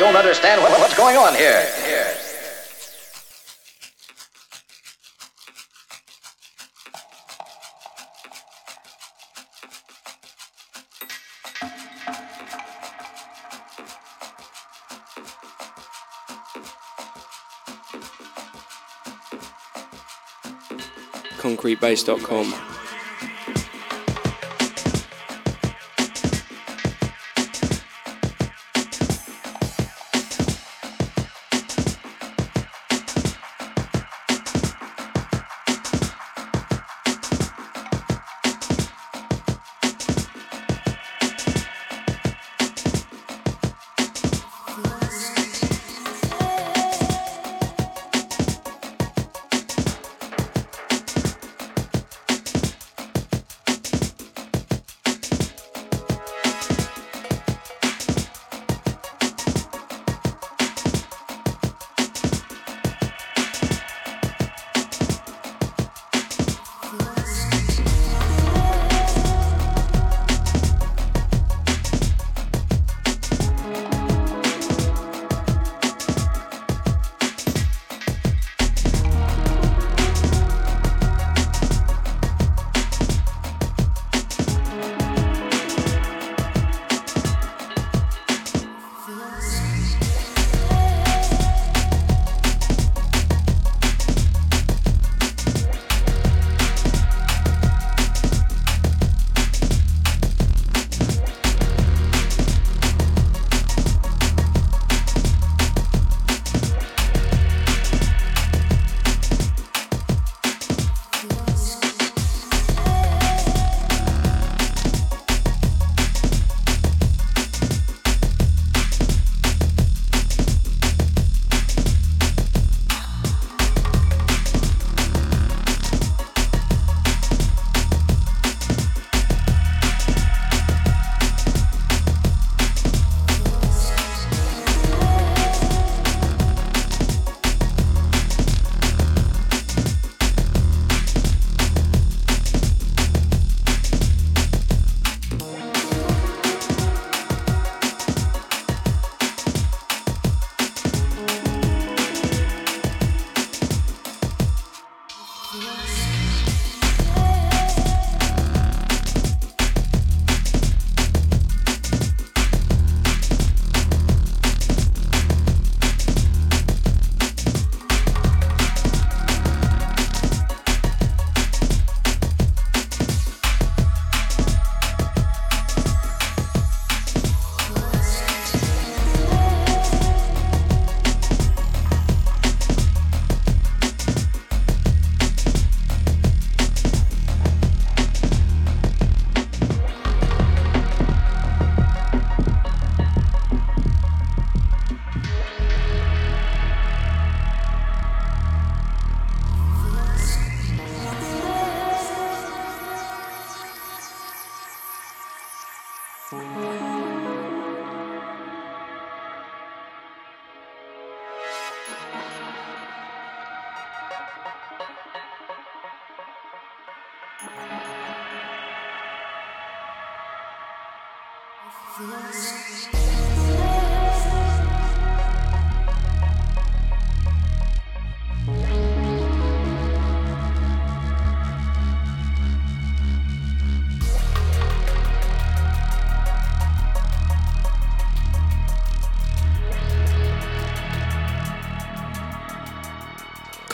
don't understand what, what's going on here. Concretebase.com.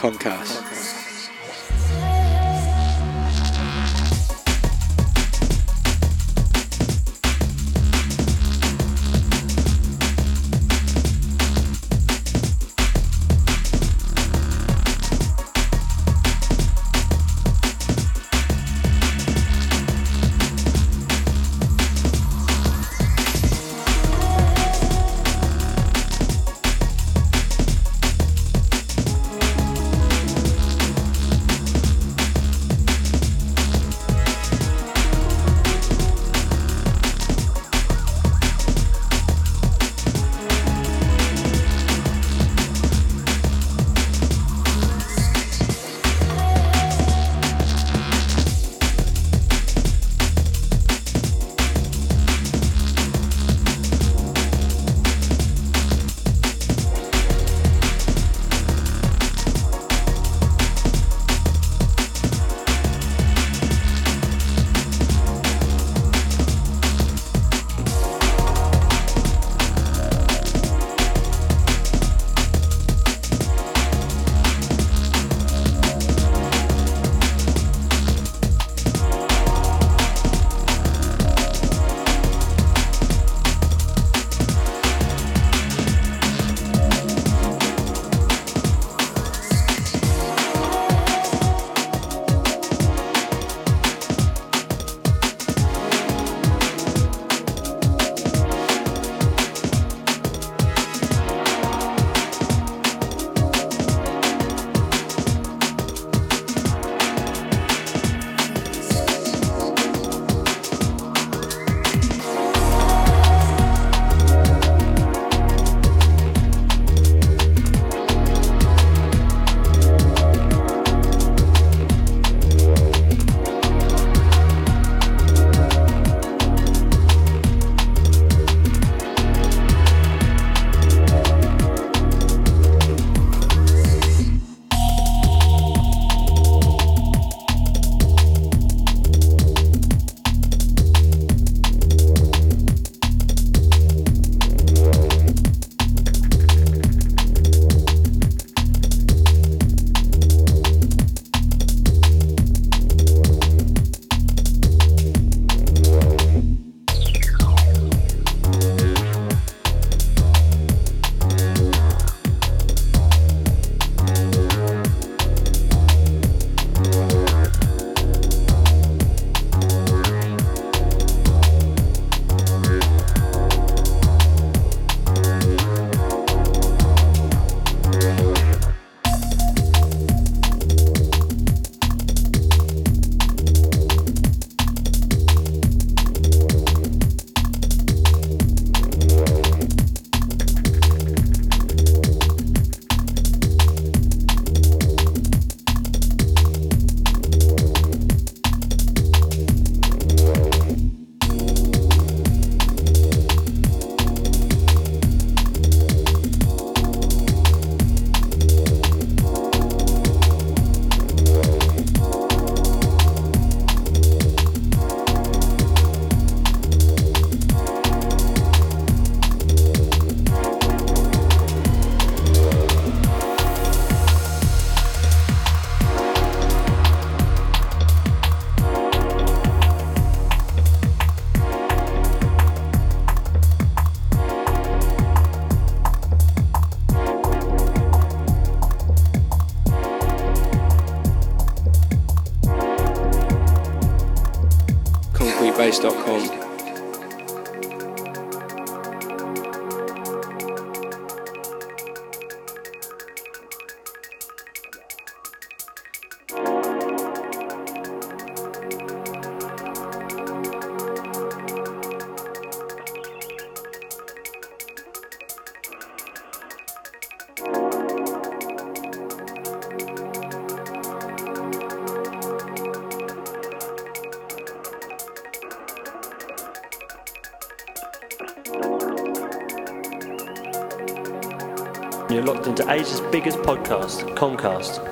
Concast. Asia's biggest podcast, Concast.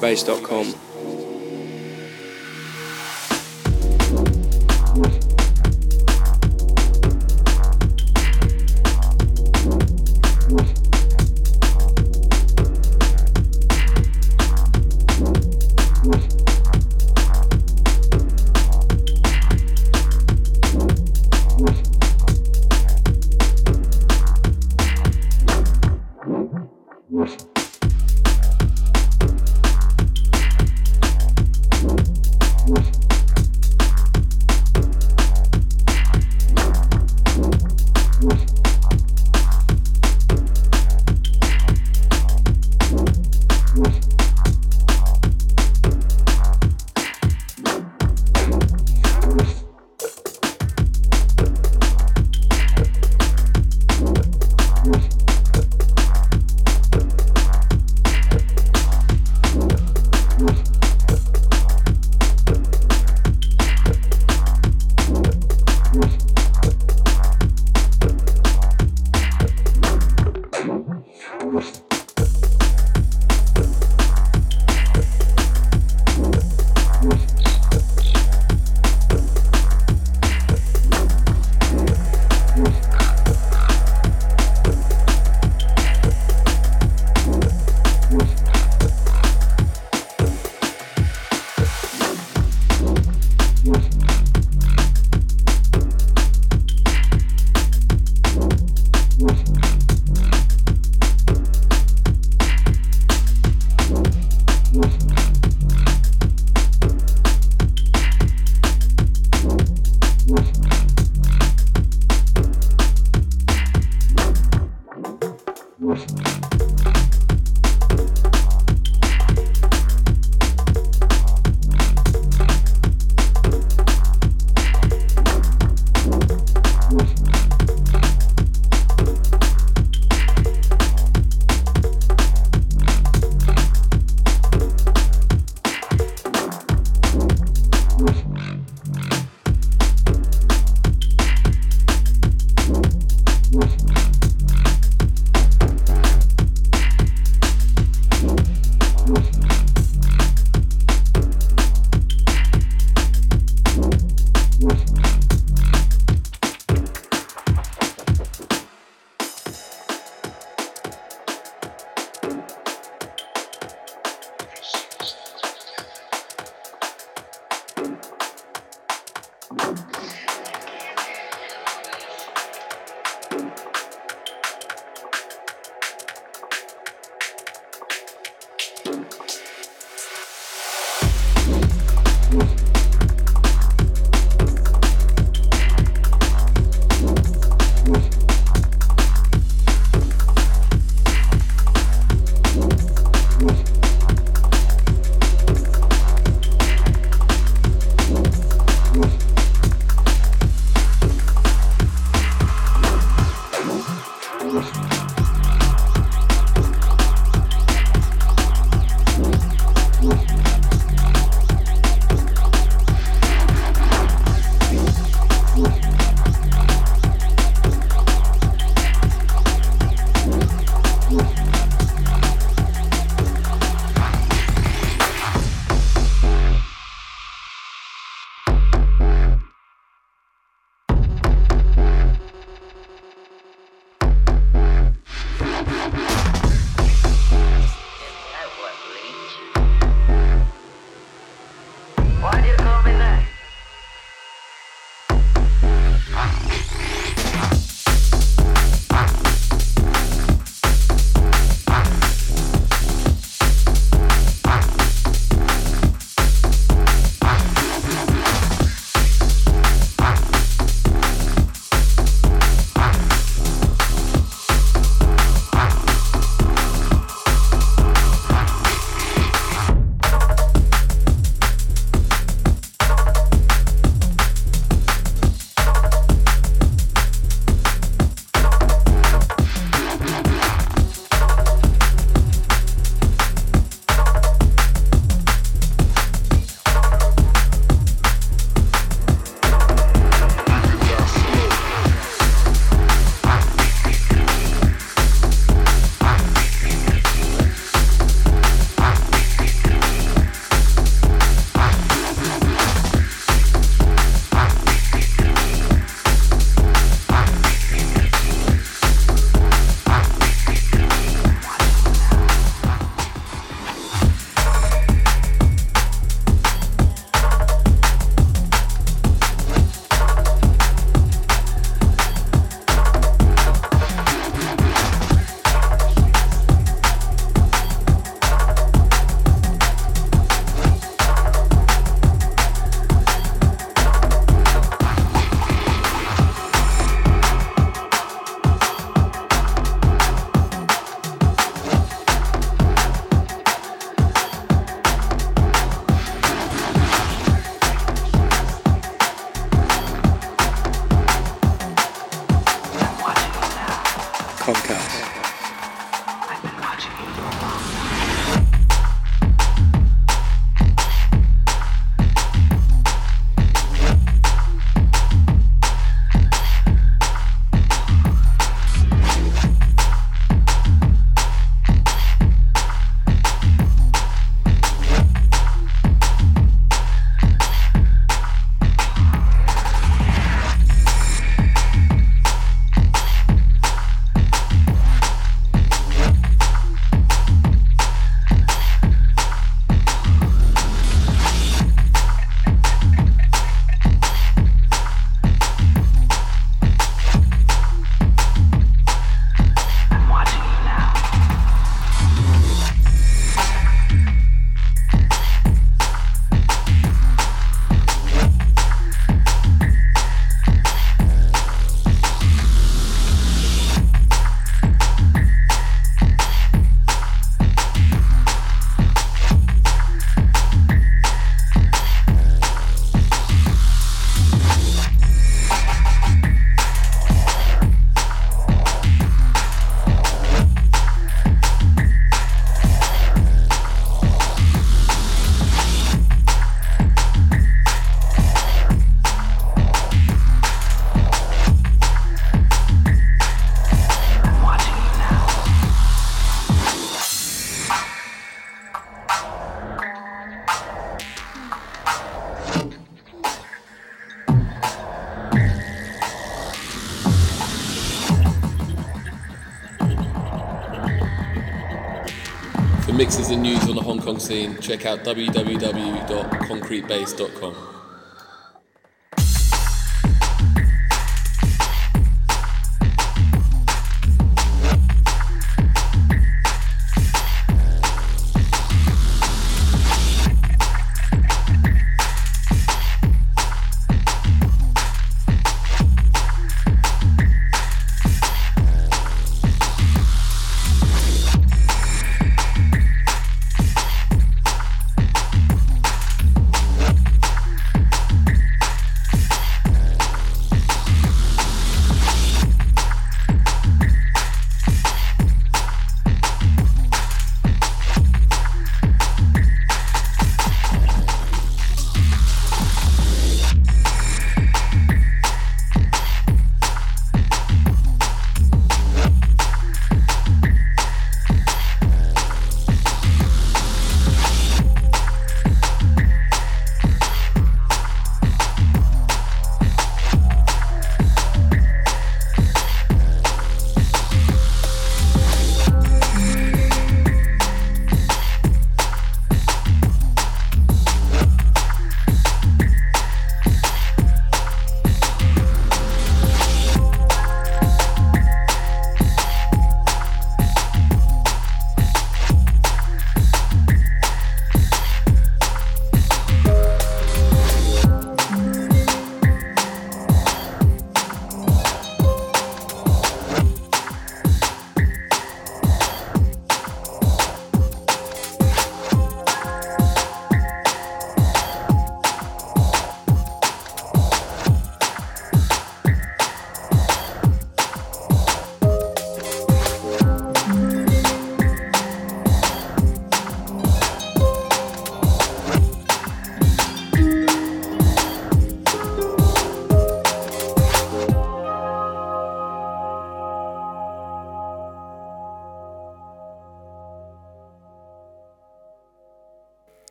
concretebase.com. Why did scene, check out www.concretebase.com.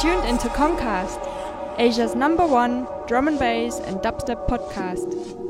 tuned into Concast, Asia's number one drum and bass and dubstep podcast.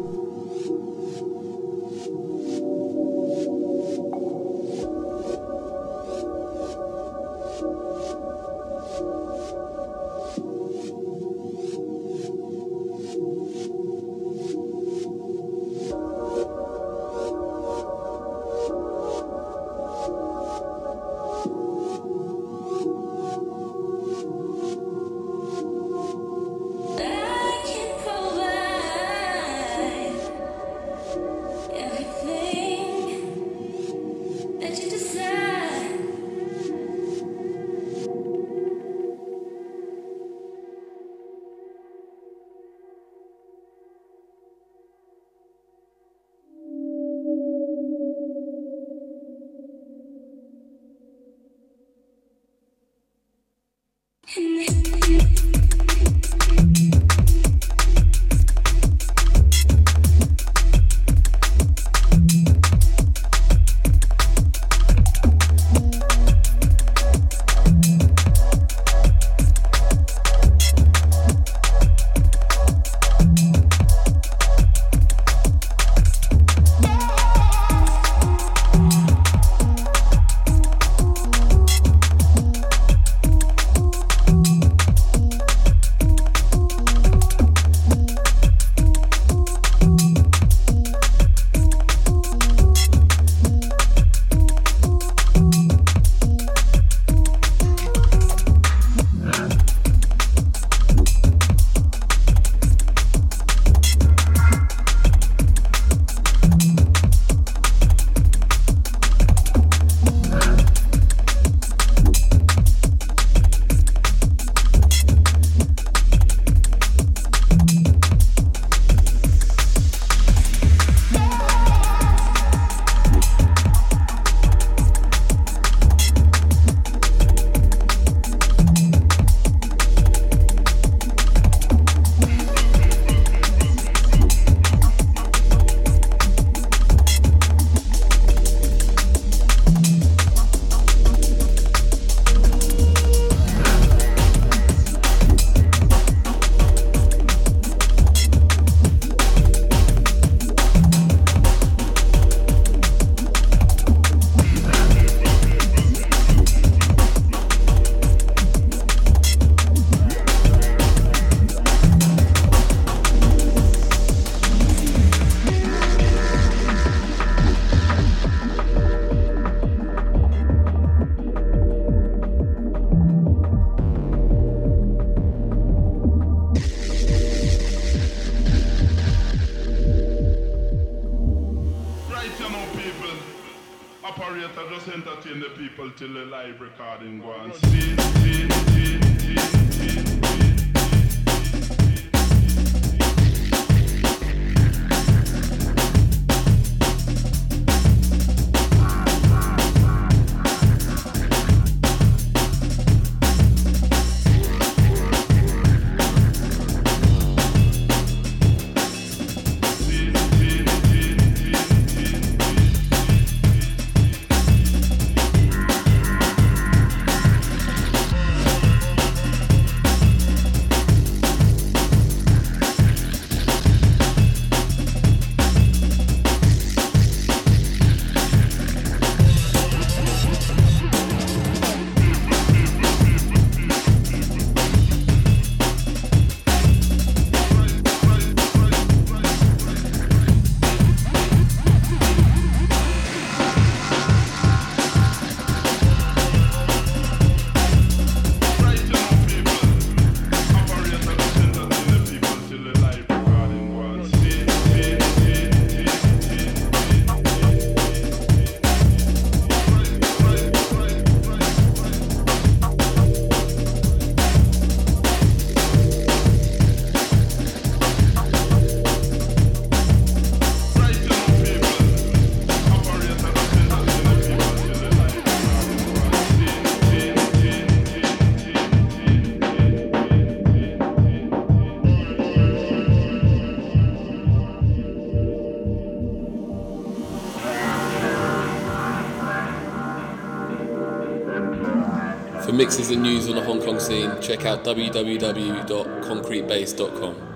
Mixes and news on the Hong Kong scene, check out www.concretebase.com.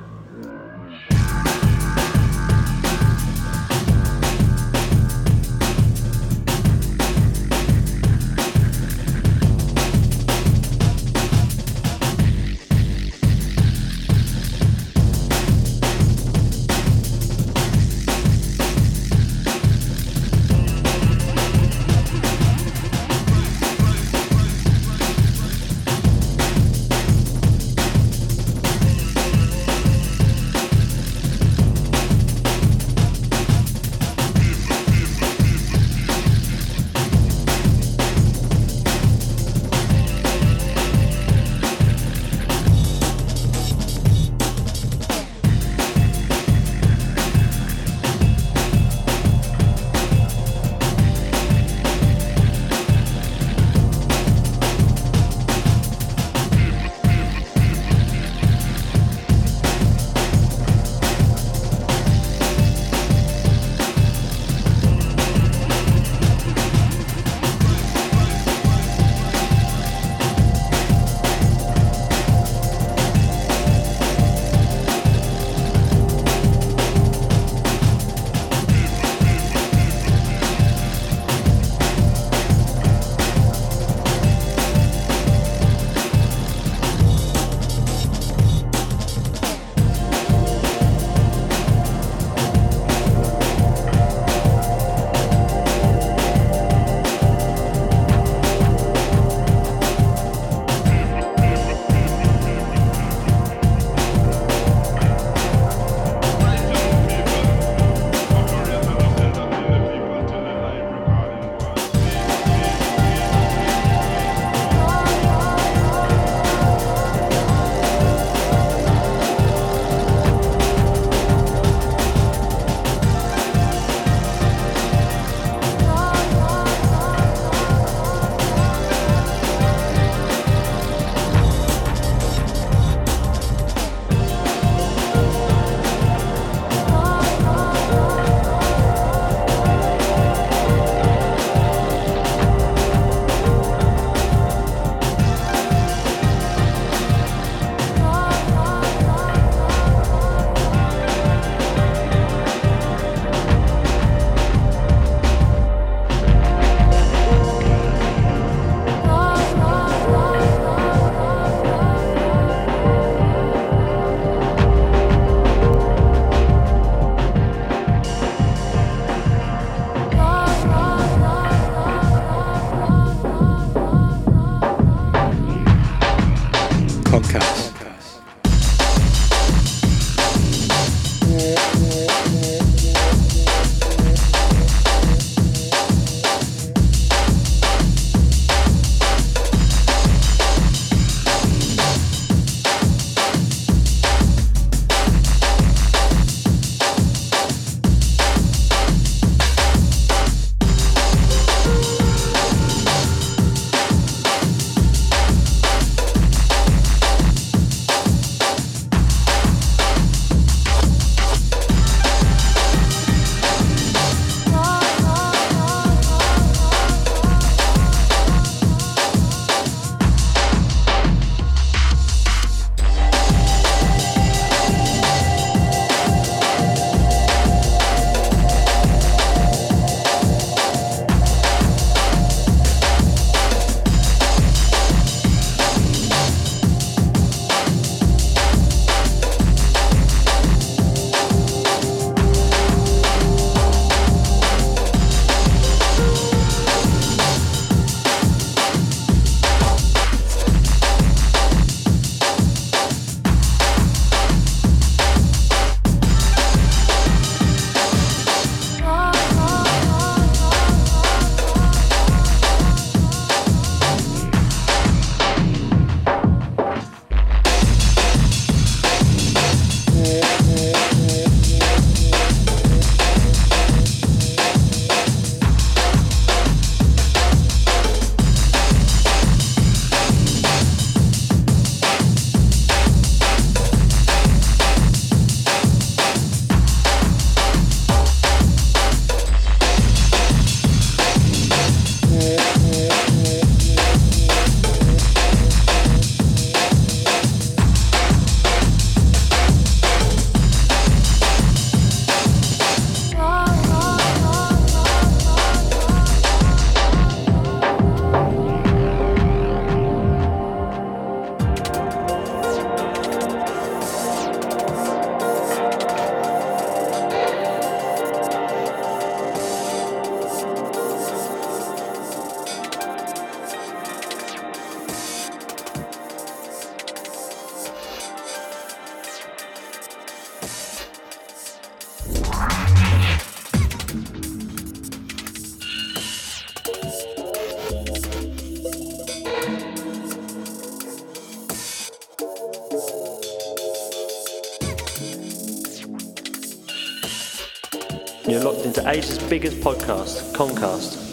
Asia's biggest podcast, Concast.